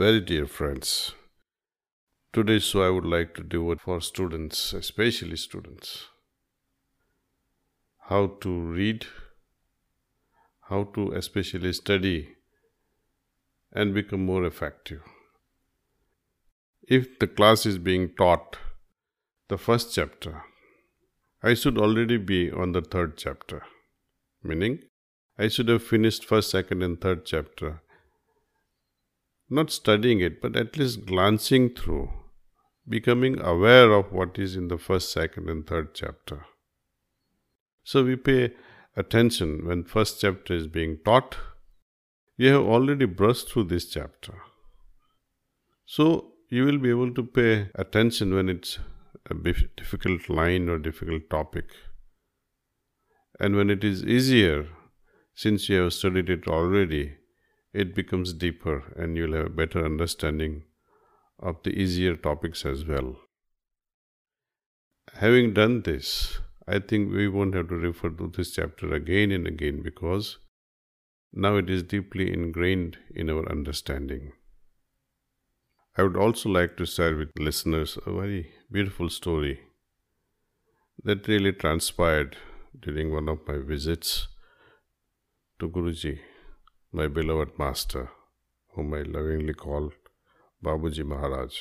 Very dear friends, today's show I would like to devote for students, especially students, how to read, how to especially study and become more effective. If the class is being taught the first chapter, I should already be on the third chapter, meaning I should have finished first, second, and third chapter. Not studying it, but at least glancing through, becoming aware of what is in the first, second, and third chapter. So we pay attention when first chapter is being taught. We have already brushed through this chapter. So you will be able to pay attention when it's a difficult line or difficult topic. And when it is easier, since you have studied it already, it becomes deeper and you'll have a better understanding of the easier topics as well. Having done this, I think we won't have to refer to this chapter again and again because now it is deeply ingrained in our understanding. I would also like to share with listeners a very beautiful story that really transpired during one of my visits to Guruji, my beloved master, whom I lovingly call Babuji Maharaj.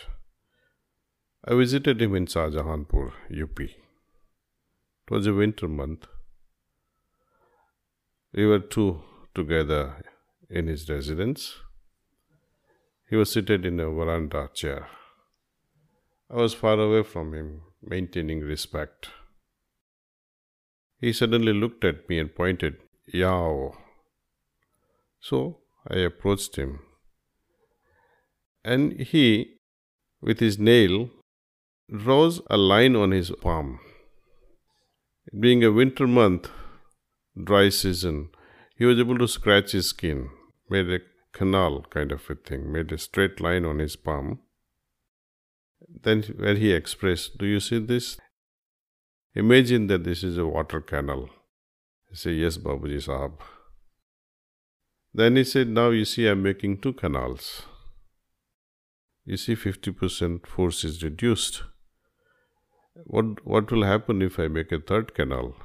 I visited him in Shahjahanpur, UP. It was a winter month. We were two together in his residence. He was seated in a veranda chair. I was far away from him, maintaining respect. He suddenly looked at me and pointed, Yao. So I approached him. And he, with his nail, draws a line on his palm. Being a winter month, dry season, he was able to scratch his skin, made a canal kind of a thing, made a straight line on his palm. Then, where he expressed, Do you see this? Imagine that this is a water canal. I say, Yes, Babuji Sahab. Then he said, Now you see, I'm making two canals. You see, 50% force is reduced. What, what will happen if I make a third canal?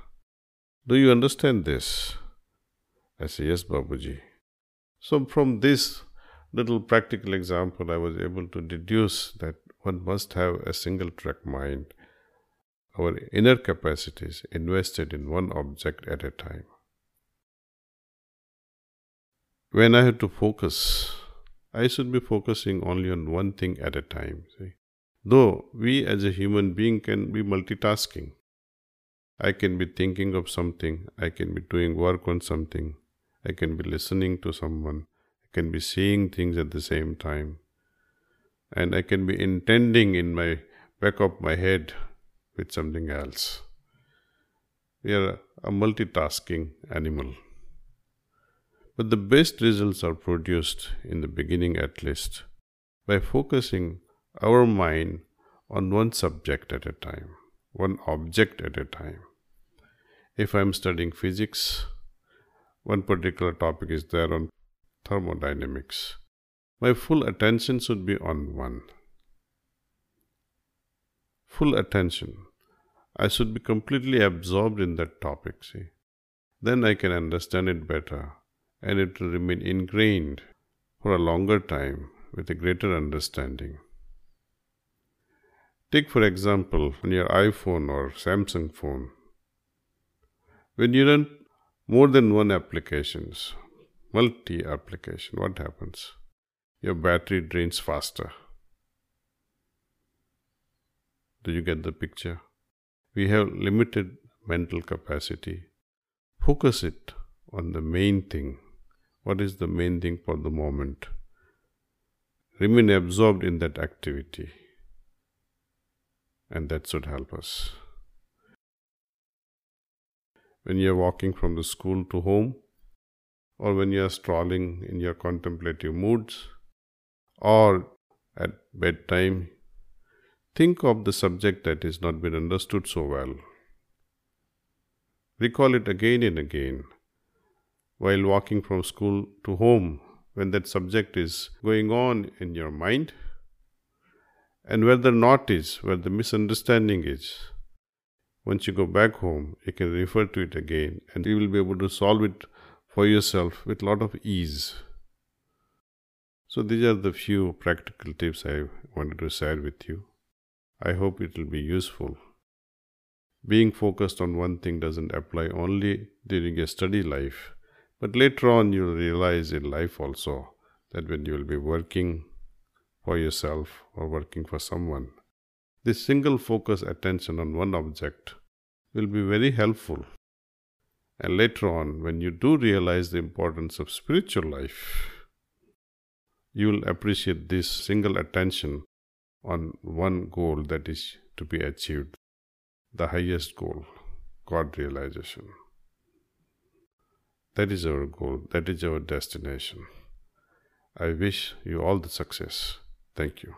Do you understand this? I say, Yes, Babuji. So, from this little practical example, I was able to deduce that one must have a single track mind, our inner capacities invested in one object at a time. When I have to focus, I should be focusing only on one thing at a time. See? Though we as a human being can be multitasking, I can be thinking of something, I can be doing work on something, I can be listening to someone, I can be seeing things at the same time, and I can be intending in my back of my head with something else. We are a multitasking animal. But the best results are produced, in the beginning at least, by focusing our mind on one subject at a time, one object at a time. If I am studying physics, one particular topic is there on thermodynamics. My full attention should be on one. Full attention. I should be completely absorbed in that topic, see. Then I can understand it better and it will remain ingrained for a longer time with a greater understanding. Take, for example, on your iPhone or Samsung phone. When you run more than one applications, multi application, what happens? Your battery drains faster. Do you get the picture? We have limited mental capacity. Focus it on the main thing. What is the main thing for the moment? Remain absorbed in that activity. And that should help us when you are walking from the school to home, or when you are strolling in your contemplative moods, or at bedtime, think of the subject that has not been understood so well. Recall it again and again. While walking from school to home, when that subject is going on in your mind and where the knot is, where the misunderstanding is. Once you go back home, you can refer to it again and you will be able to solve it for yourself with a lot of ease. So, these are the few practical tips I wanted to share with you. I hope it will be useful. Being focused on one thing doesn't apply only during a study life, but later on you'll realize in life also that when you will be working for yourself or working for someone, this single focus attention on one object will be very helpful. And later on, when you do realize the importance of spiritual life, you will appreciate this single attention on one goal that is to be achieved, the highest goal, God realization. That is our goal, that is our destination. I wish you all the success. Thank you.